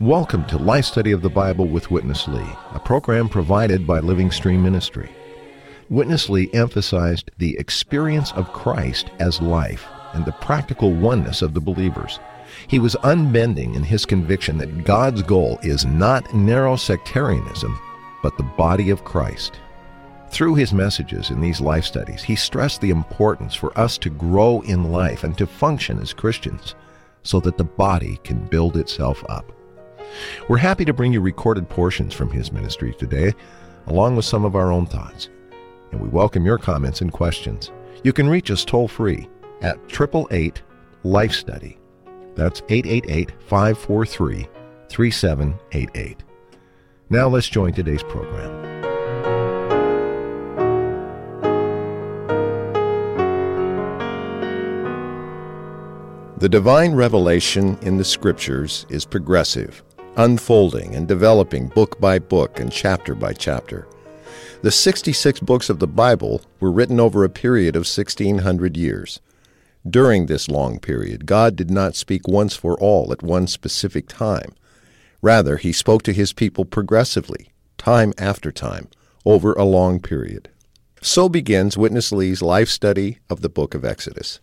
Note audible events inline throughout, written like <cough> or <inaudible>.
Welcome to Life Study of the Bible with Witness Lee, a program provided by Living Stream Ministry. Witness Lee emphasized the experience of Christ as life and the practical oneness of the believers. He was unbending in his conviction that God's goal is not narrow sectarianism, but the body of Christ. Through his messages in these life studies, he stressed the importance for us to grow in life and to function as Christians so that the body can build itself up. We're happy to bring you recorded portions from his ministry today, along with some of our own thoughts. And we welcome your comments and questions. You can reach us toll free at 888 Life Study. That's 888 543 3788. Now let's join today's program. The divine revelation in the Scriptures is progressive, unfolding and developing book by book and chapter by chapter. The 66 books of the Bible were written over a period of 1600 years. During this long period, God did not speak once for all at one specific time. Rather, he spoke to his people progressively, time after time, over a long period. So begins Witness Lee's life study of the book of Exodus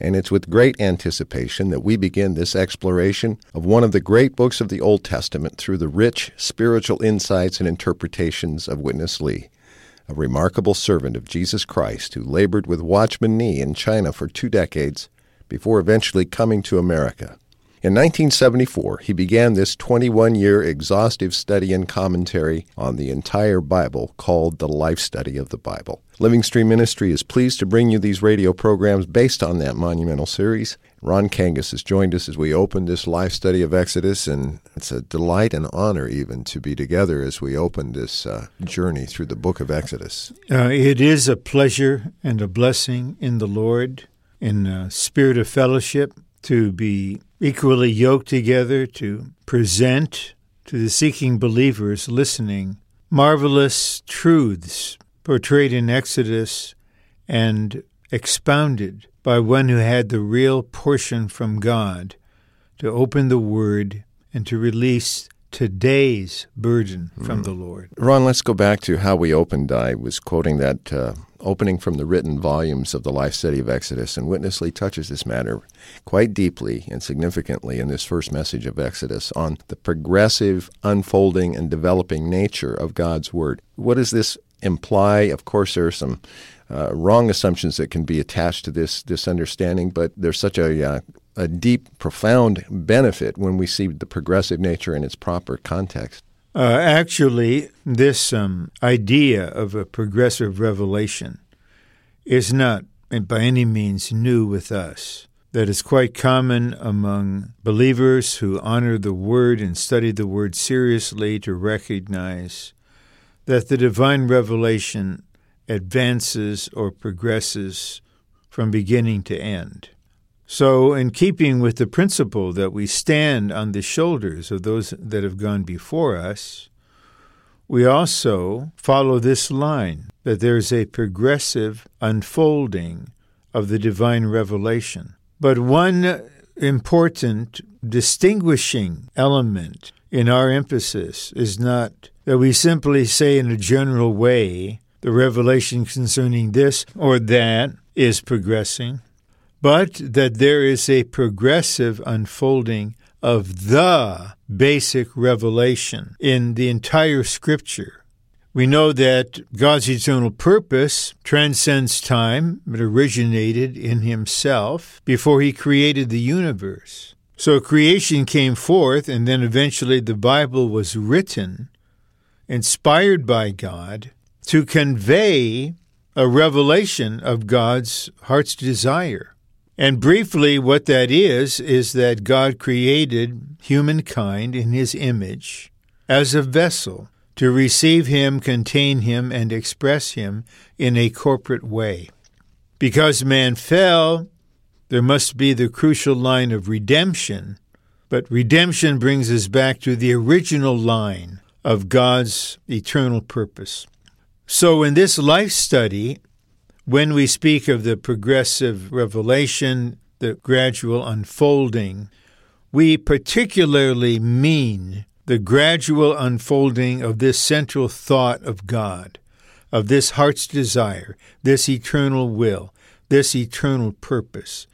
and it's with great anticipation that we begin this exploration of one of the great books of the Old Testament through the rich spiritual insights and interpretations of Witness Lee, a remarkable servant of Jesus Christ who labored with Watchman Nee in China for two decades before eventually coming to America. In 1974, he began this 21 year exhaustive study and commentary on the entire Bible called The Life Study of the Bible. Living Stream Ministry is pleased to bring you these radio programs based on that monumental series. Ron Kangas has joined us as we open this life study of Exodus, and it's a delight and honor even to be together as we open this uh, journey through the book of Exodus. Uh, it is a pleasure and a blessing in the Lord, in a spirit of fellowship, to be equally yoked together to present to the seeking believers listening marvelous truths portrayed in Exodus and expounded by one who had the real portion from God to open the Word and to release today's burden from mm. the Lord. Ron, let's go back to how we opened. I was quoting that uh, opening from the written volumes of the life study of Exodus, and Witness Lee touches this matter quite deeply and significantly in this first message of Exodus on the progressive unfolding and developing nature of God's Word. What does this imply? Of course, there are some uh, wrong assumptions that can be attached to this this understanding, but there's such a uh, a deep, profound benefit when we see the progressive nature in its proper context. Uh, actually, this um, idea of a progressive revelation is not by any means new with us. That is quite common among believers who honor the Word and study the Word seriously to recognize that the divine revelation advances or progresses from beginning to end. So, in keeping with the principle that we stand on the shoulders of those that have gone before us, we also follow this line that there is a progressive unfolding of the divine revelation. But one important distinguishing element in our emphasis is not that we simply say in a general way the revelation concerning this or that is progressing, but that there is a progressive unfolding of the basic revelation in the entire Scripture. We know that God's eternal purpose transcends time. It originated in Himself before He created the universe. So creation came forth, and then eventually the Bible was written, inspired by God, to convey a revelation of God's heart's desire. And briefly, what that is, is that God created humankind in his image as a vessel to receive him, contain him, and express him in a corporate way. Because man fell, there must be the crucial line of redemption But redemption brings us back to the original line of God's eternal purpose. So, in this life study, when we speak of the progressive revelation, the gradual unfolding, we particularly mean the gradual unfolding of this central thought of God, of this heart's desire, this eternal will, this eternal purpose.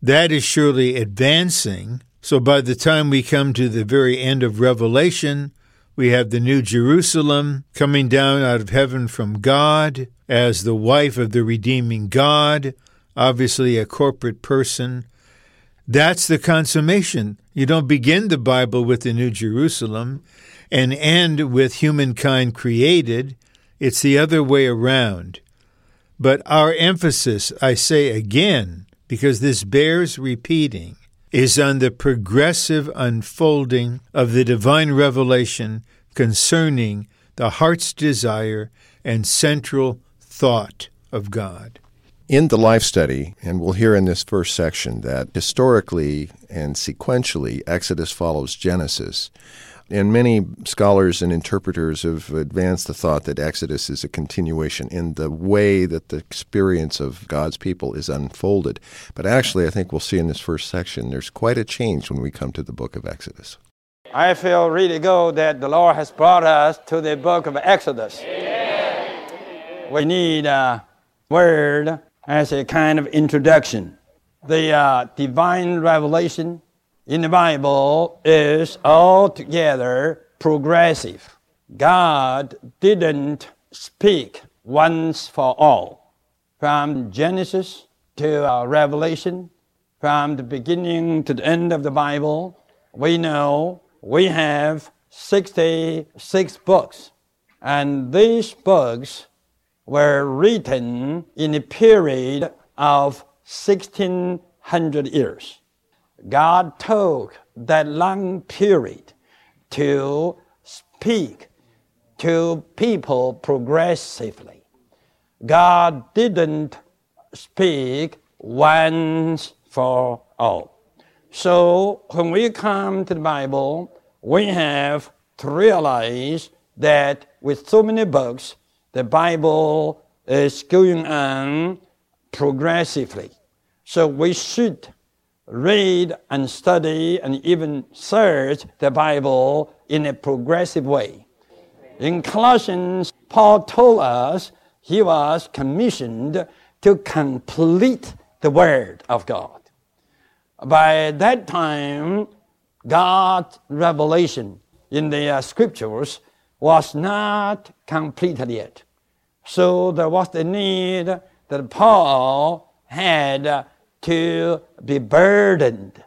That is surely advancing. So by the time we come to the very end of Revelation, we have the New Jerusalem coming down out of heaven from God as the wife of the redeeming God, obviously a corporate person. That's the consummation. You don't begin the Bible with the New Jerusalem and end with humankind created. It's the other way around. But our emphasis, I say again, because this bears repeating, is on the progressive unfolding of the divine revelation concerning the heart's desire and central thought of God. In the life study, and we'll hear in this first section that historically and sequentially, Exodus follows Genesis. And many scholars and interpreters have advanced the thought that Exodus is a continuation in the way that the experience of God's people is unfolded. But actually, I think we'll see in this first section, there's quite a change when we come to the book of Exodus. I feel really good that the Lord has brought us to the book of Exodus. We need a word as a kind of introduction. The uh, divine revelation in the Bible is altogether progressive. God didn't speak once for all. From Genesis to uh, Revelation, from the beginning to the end of the Bible, we know we have 66 books. And these books were written in a period of 1600 years. God took that long period to speak to people progressively. God didn't speak once for all. So when we come to the Bible, we have to realize that with so many books, the Bible is going on progressively. So we should read and study and even search the Bible in a progressive way. In Colossians, Paul told us he was commissioned to complete the Word of God. By that time, God's revelation in the uh, scriptures was not completed yet. So there was the need that Paul had to be burdened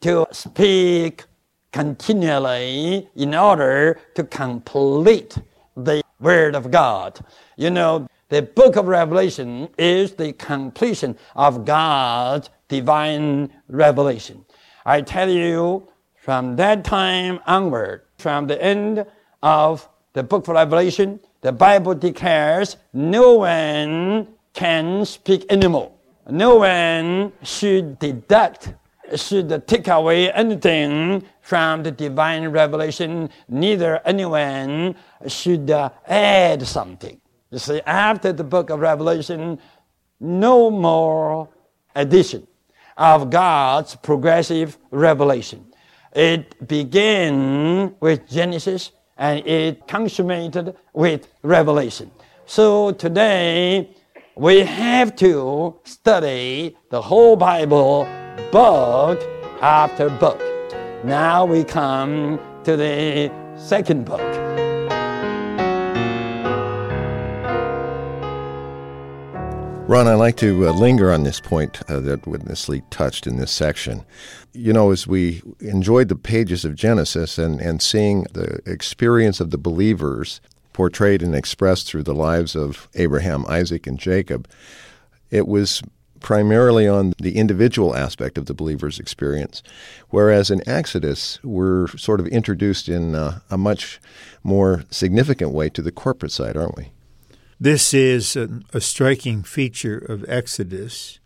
to speak continually in order to complete the Word of God. You know, the book of Revelation is the completion of God's divine revelation. I tell you, from that time onward, from the end of the book of Revelation, the Bible declares no one can speak anymore. No one should deduct, should take away anything from the divine revelation. Neither anyone should uh, add something. You see, after the book of Revelation, no more addition of God's progressive revelation. It began with Genesis and it consummated with Revelation. So today we have to study the whole Bible book after book. Now we come to the second book. Ron, I'd like to uh, linger on this point uh, that Witness Lee touched in this section. You know, as we enjoyed the pages of Genesis and, and seeing the experience of the believers portrayed and expressed through the lives of Abraham, Isaac, and Jacob, it was primarily on the individual aspect of the believer's experience, whereas in Exodus, we're sort of introduced in uh, a much more significant way to the corporate side, aren't we? This is a, a, striking feature of Exodus,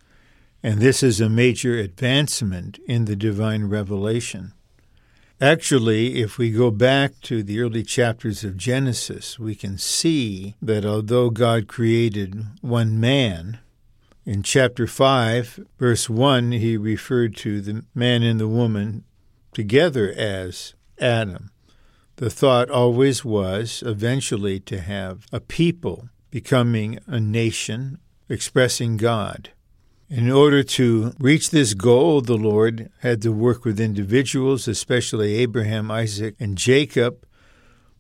and this is a major advancement in the divine revelation. Actually, if we go back to the early chapters of Genesis, we can see that although God created one man, in chapter 5, verse 1, he referred to the man and the woman together as Adam. The thought always was eventually to have a people becoming a nation expressing God. In order to reach this goal, the Lord had to work with individuals, especially Abraham, Isaac, and Jacob.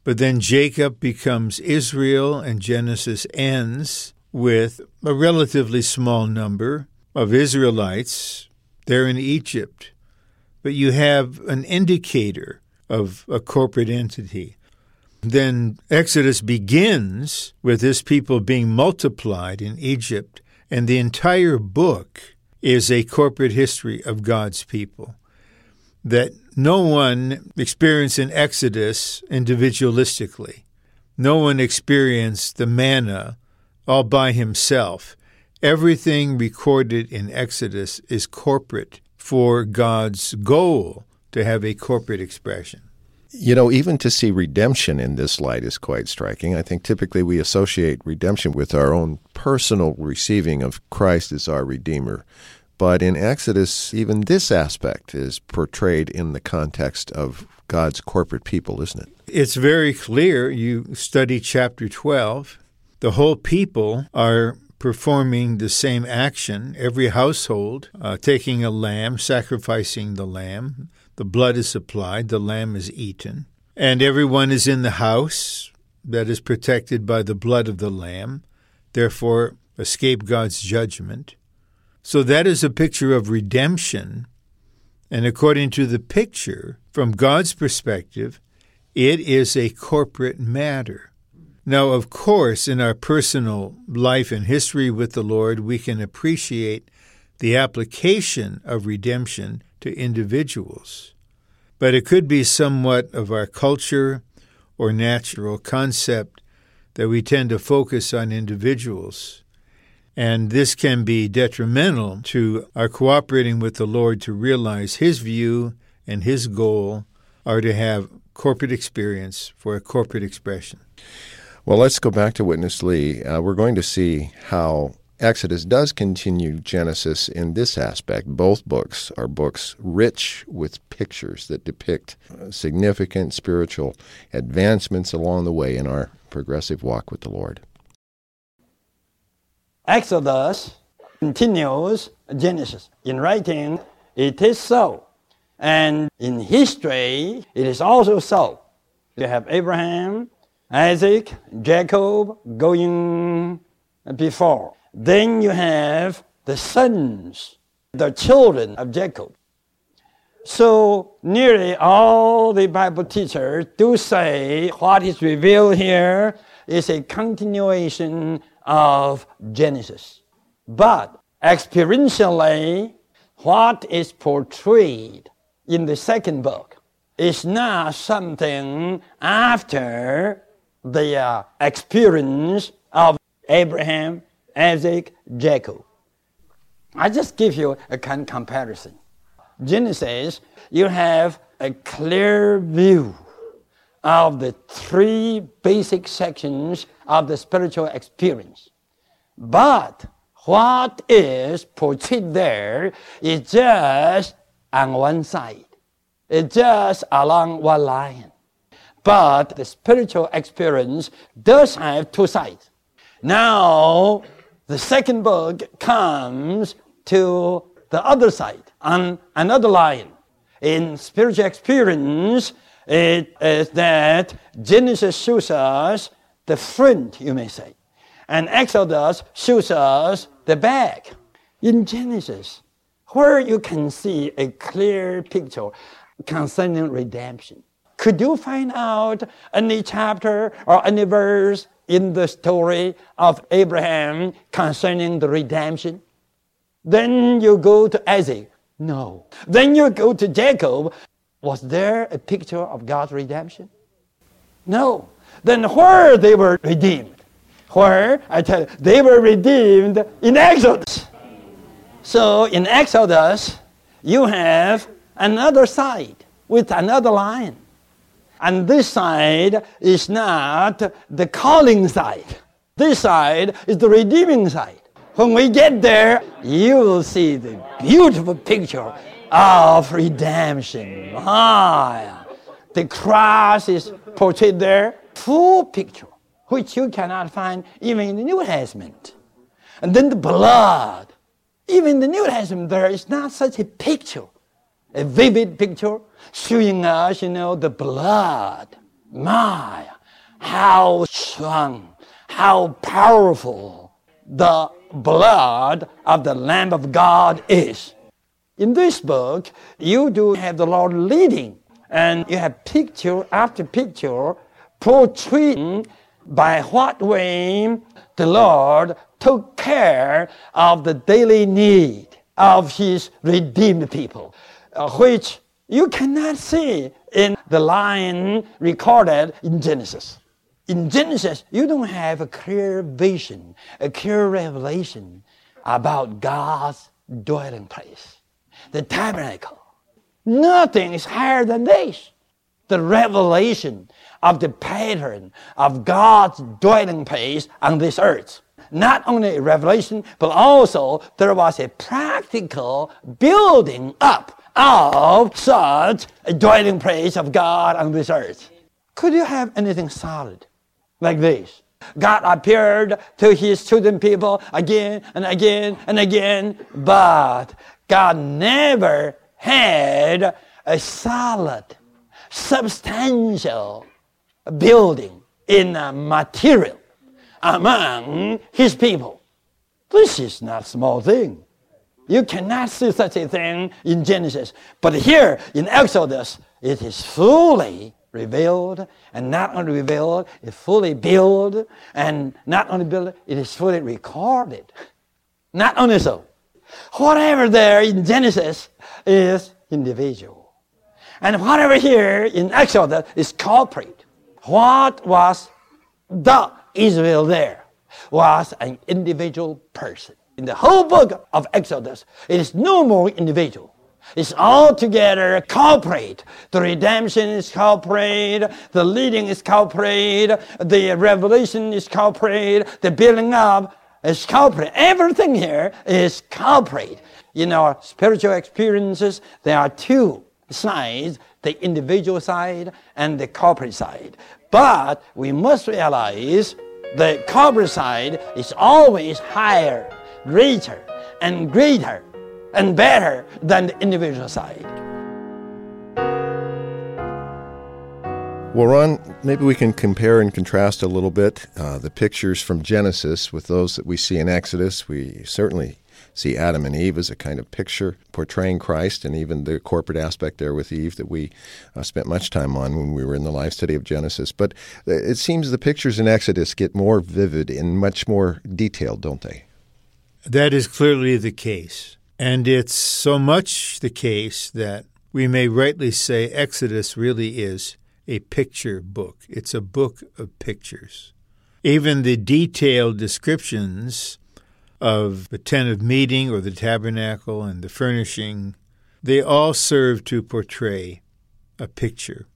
But then Jacob becomes Israel, and Genesis ends with a relatively small number of Israelites there in Egypt. But you have an indicator of a corporate entity. Then Exodus begins with this people being multiplied in Egypt, and the entire book is a corporate history of God's people. That no one experienced an Exodus individualistically. No one experienced the manna all by himself. Everything recorded in Exodus is corporate for God's goal to have a corporate expression. You know, even to see redemption in this light is quite striking. I think typically we associate redemption with our own personal receiving of Christ as our Redeemer. But in Exodus, even this aspect is portrayed in the context of God's corporate people, isn't it? It's very clear. You study chapter 12, the whole people are performing the same action, every household uh, taking a lamb, sacrificing the lamb. The blood is applied, the lamb is eaten, and everyone is in the house that is protected by the blood of the lamb, therefore escape God's judgment. So that is a picture of redemption, and according to the picture, from God's perspective, it is a corporate matter. Now, of course, in our personal life and history with the Lord, we can appreciate the application of redemption to individuals. But it could be somewhat of our culture or natural concept that we tend to focus on individuals. And this can be detrimental to our cooperating with the Lord to realize His view and His goal are to have corporate experience for a corporate expression. Well, let's go back to Witness Lee. Uh, we're going to see how Exodus does continue Genesis in this aspect. Both books are books rich with pictures that depict significant spiritual advancements along the way in our progressive walk with the Lord. Exodus continues Genesis. In writing, it is so. And in history, it is also so. You have Abraham, Isaac, Jacob going before. Then you have the sons, the children of Jacob. So nearly all the Bible teachers do say what is revealed here is a continuation of Genesis. But experientially, what is portrayed in the second book is not something after the uh, experience of Abraham, Isaac, Jacob. I just give you a kind of comparison. Genesis, you have a clear view of the three basic sections of the spiritual experience. But what is portrayed there is just on one side. It's just along one line. But the spiritual experience does have two sides. Now, the second bug comes to the other side, on another line. In spiritual experience, it is that Genesis shows us the front, you may say, and Exodus shows us the back. In Genesis, where you can see a clear picture concerning redemption. Could you find out any chapter or any verse in the story of Abraham concerning the redemption? Then you go to Isaac. No. Then you go to Jacob. Was there a picture of God's redemption? No. Then where they were redeemed? Where? I tell you, they were redeemed in Exodus. So in Exodus, you have another side with another lion. And this side is not the calling side. This side is the redeeming side. When we get there, you will see the beautiful picture of redemption. Ah, the cross is portrayed there, full picture, which you cannot find even in the New Testament. And then the blood. Even the New Testament, there is not such a picture, a vivid picture showing us, you know, the blood. My, how strong, how powerful the blood of the Lamb of God is. In this book, you do have the Lord leading, and you have picture after picture portraying by what way the Lord took care of the daily need of His redeemed people, uh, which you cannot see in the line recorded in Genesis. In Genesis, you don't have a clear vision, a clear revelation about God's dwelling place, the tabernacle. Nothing is higher than this. The revelation of the pattern of God's dwelling place on this earth. Not only a revelation, but also there was a practical building up of such a dwelling place of God on this earth. Could you have anything solid like this? God appeared to his chosen people again and again and again, but God never had a solid, substantial building in a material among his people. This is not a small thing. You cannot see such a thing in Genesis. But here in Exodus, it is fully revealed, and not only revealed, it's fully built, and not only built, it is fully recorded. Not only so, whatever there in Genesis is individual. And whatever here in Exodus is corporate. What was the Israel there was an individual person in the whole book of Exodus, it is no more individual. It's all together corporate. The redemption is corporate. The leading is corporate. The revelation is corporate. The building up is corporate. Everything here is corporate. In our spiritual experiences, there are two sides, the individual side and the corporate side. But we must realize the corporate side is always higher richer and greater and better than the individual side. Well, Ron, maybe we can compare and contrast a little bit uh, the pictures from Genesis with those that we see in Exodus. We certainly see Adam and Eve as a kind of picture portraying Christ, and even the corporate aspect there with Eve that we uh, spent much time on when we were in the live study of Genesis. But uh, it seems the pictures in Exodus get more vivid and much more detailed, don't they? That is clearly the case. And it's so much the case that we may rightly say Exodus really is a picture book. It's a book of pictures. Even the detailed descriptions of the tent of meeting or the tabernacle and the furnishing, they all serve to portray a picture.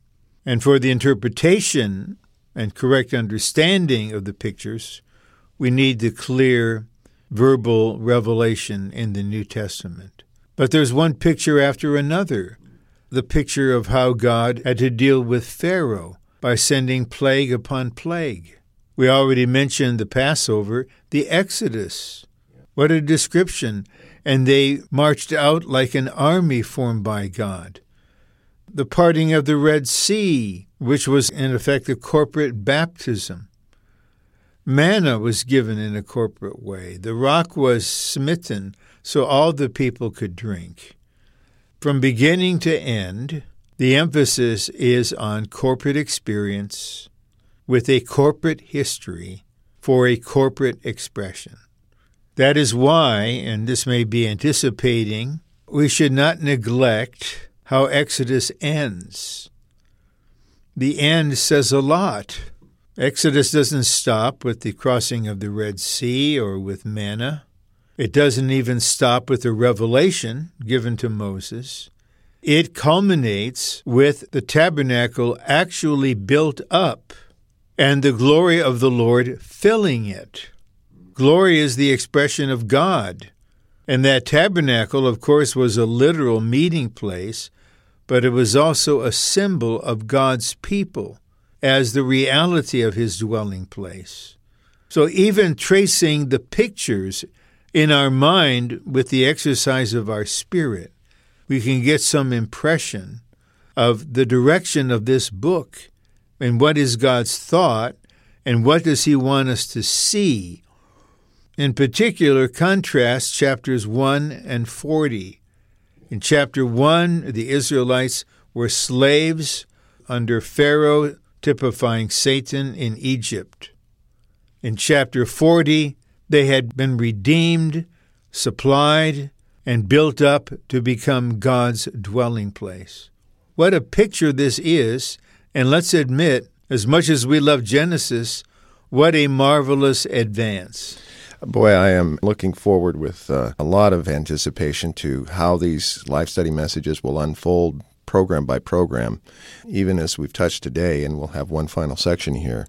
And for the interpretation and correct understanding of the pictures, we need the clear verbal revelation in the New Testament. But there's one picture after another the picture of how God had to deal with Pharaoh by sending plague upon plague. We already mentioned the Passover, the Exodus. What a description! And they marched out like an army formed by God. The parting of the Red Sea, which was in effect a corporate baptism. Manna was given in a corporate way. The rock was smitten so all the people could drink. From beginning to end, the emphasis is on corporate experience with a corporate history for a corporate expression. That is why, and this may be anticipating, we should not neglect how Exodus ends. The end says a lot. Exodus doesn't stop with the crossing of the Red Sea or with manna. It doesn't even stop with the revelation given to Moses. it culminates with the tabernacle actually built up and the glory of the Lord filling it. Glory is the expression of God. And that tabernacle, of course, was a literal meeting place, but it was also a symbol of God's people as the reality of his dwelling place. So even tracing the pictures in our mind with the exercise of our spirit, we can get some impression of the direction of this book and what is God's thought and what does he want us to see. In particular, contrast chapters 1 and 40. In chapter 1, the Israelites were slaves under Pharaoh, typifying Satan in Egypt. In chapter 40, they had been redeemed, supplied, and built up to become God's dwelling place. What a picture this is, and let's admit, as much as we love Genesis, what a marvelous advance. Boy, I am looking forward with uh, a lot of anticipation to how these life study messages will unfold program by program, even as we've touched today, and we'll have one final section here.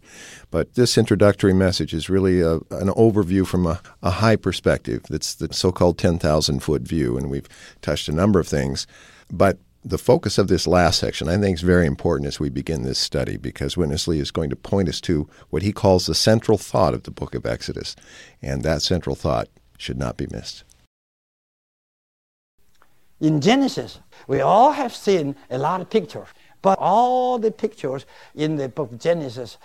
But this introductory message is really a, an overview from a, a high perspective. That's the so called 10,000 foot view, and we've touched a number of things. But the focus of this last section, I think, is very important as we begin this study because Witness Lee is going to point us to what he calls the central thought of the book of Exodus. And that central thought should not be missed. In Genesis, we all have seen a lot of pictures, but all the pictures in the book of Genesis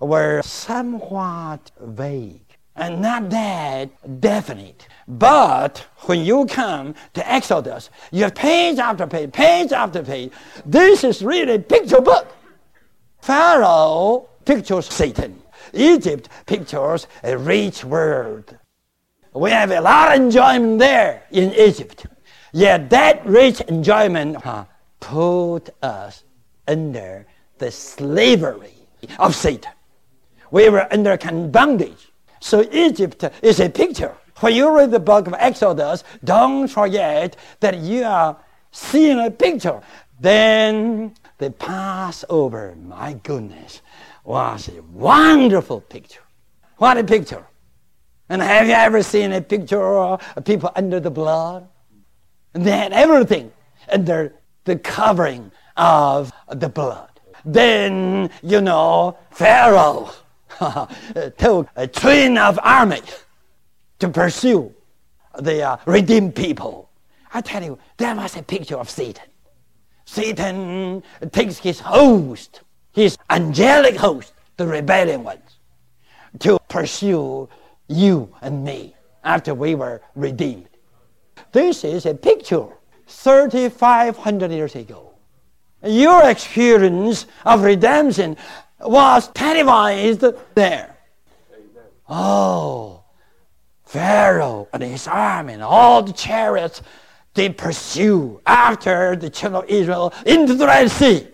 were somewhat vague and not that definite. But when you come to Exodus, you have page after page, page after page. This is really a picture book. Pharaoh pictures Satan. Egypt pictures a rich world. We have a lot of enjoyment there in Egypt. Yet that rich enjoyment huh, put us under the slavery of Satan. We were under bondage. So Egypt is a picture. When you read the book of Exodus, don't forget that you are seeing a picture. Then the Passover, my goodness, was a wonderful picture. What a picture. And have you ever seen a picture of people under the blood? They had everything under the covering of the blood. Then, you know, Pharaoh <laughs> took a train of army to pursue the uh, redeemed people. I tell you, that was a picture of Satan. Satan takes his host, his angelic host, the rebellion ones, to pursue you and me after we were redeemed. This is a picture 3,500 years ago. Your experience of redemption was televised there. Oh, Pharaoh and his army and all the chariots, they pursue after the children of Israel into the Red Sea.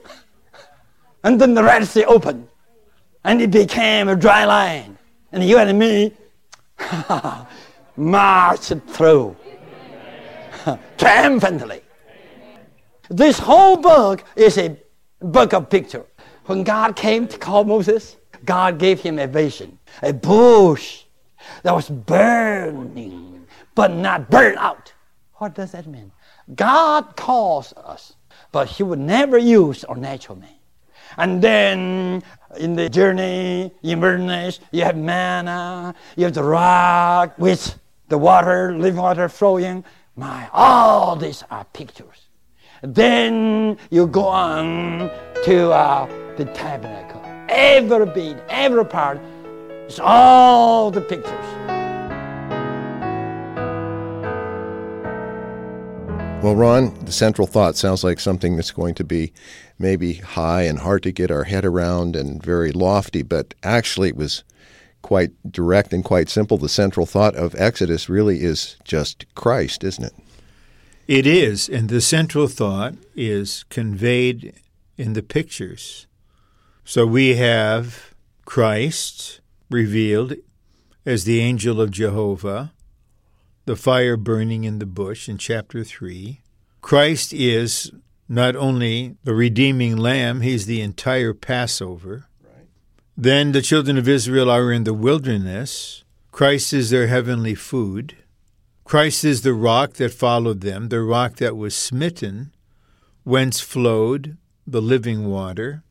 And then the Red Sea opened and it became a dry land. And you and me <laughs> marched through <laughs> triumphantly. This whole book is a book of picture. When God came to call Moses, God gave him a vision, a bush that was burning, but not burned out. What does that mean? God calls us, but he would never use our natural man. And then in the journey, in wilderness, you have manna, you have the rock with the water, living water flowing. My, all these are pictures. Then you go on to uh, the tabernacle. Every beat, every part, it's all the pictures. Well, Ron, the central thought sounds like something that's going to be maybe high and hard to get our head around and very lofty, but actually it was quite direct and quite simple. The central thought of Exodus really is just Christ, isn't it? It is, and the central thought is conveyed in the pictures. So we have Christ revealed as the angel of Jehovah, the fire burning in the bush in chapter 3. Christ is not only the redeeming lamb, he's the entire Passover. Then the children of Israel are in the wilderness. Christ is their heavenly food. Christ is the rock that followed them, the rock that was smitten, whence flowed the living water.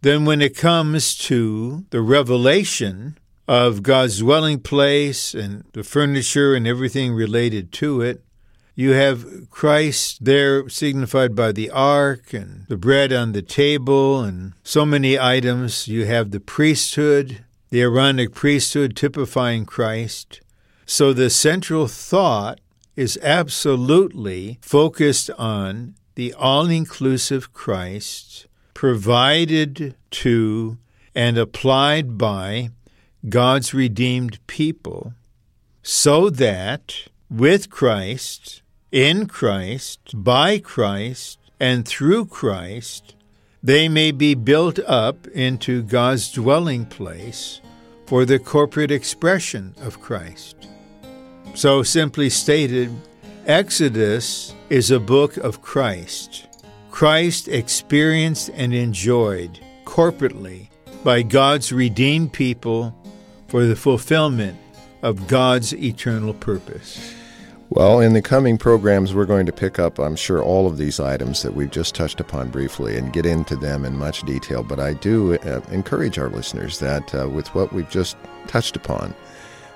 Then, when it comes to the revelation of God's dwelling place and the furniture and everything related to it, you have Christ there signified by the ark and the bread on the table and so many items. You have the priesthood, the Aaronic priesthood typifying Christ. So the central thought is absolutely focused on the all inclusive Christ provided to and applied by God's redeemed people so that with Christ in Christ, by Christ, and through Christ, they may be built up into God's dwelling place for the corporate expression of Christ. So, simply stated, Exodus is a book of Christ. Christ experienced and enjoyed corporately by God's redeemed people for the fulfillment of God's eternal purpose. Well, in the coming programs, we're going to pick up, I'm sure, all of these items that we've just touched upon briefly and get into them in much detail. But I do uh, encourage our listeners that uh, with what we've just touched upon,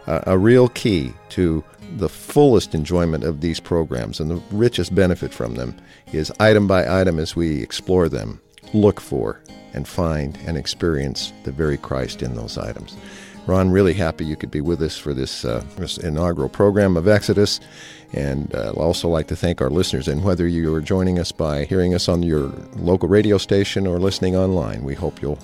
uh, a real key to the fullest enjoyment of these programs and the richest benefit from them is item by item as we explore them, look for and find and experience the very Christ in those items. Ron, really happy you could be with us for this, uh, this inaugural program of Exodus. And uh, I'd also like to thank our listeners. And whether you are joining us by hearing us on your local radio station or listening online, we hope you'll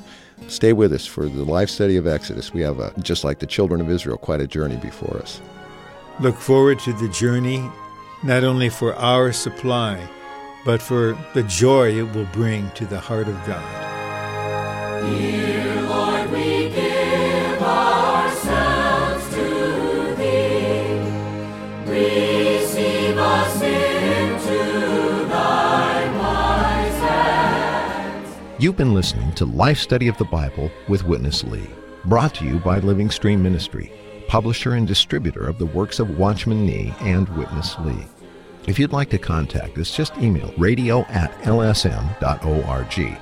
stay with us for the life study of Exodus. We have, a, just like the children of Israel, quite a journey before us. Look forward to the journey, not only for our supply, but for the joy it will bring to the heart of God. Dear You've been listening to Life Study of the Bible with Witness Lee, brought to you by Living Stream Ministry, publisher and distributor of the works of Watchman Nee and Witness Lee. If you'd like to contact us, just email radio at lsm.org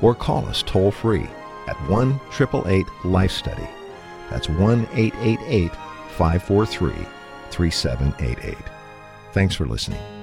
or call us toll free at 1 888 Life Study. That's 1 888 543 3788. Thanks for listening.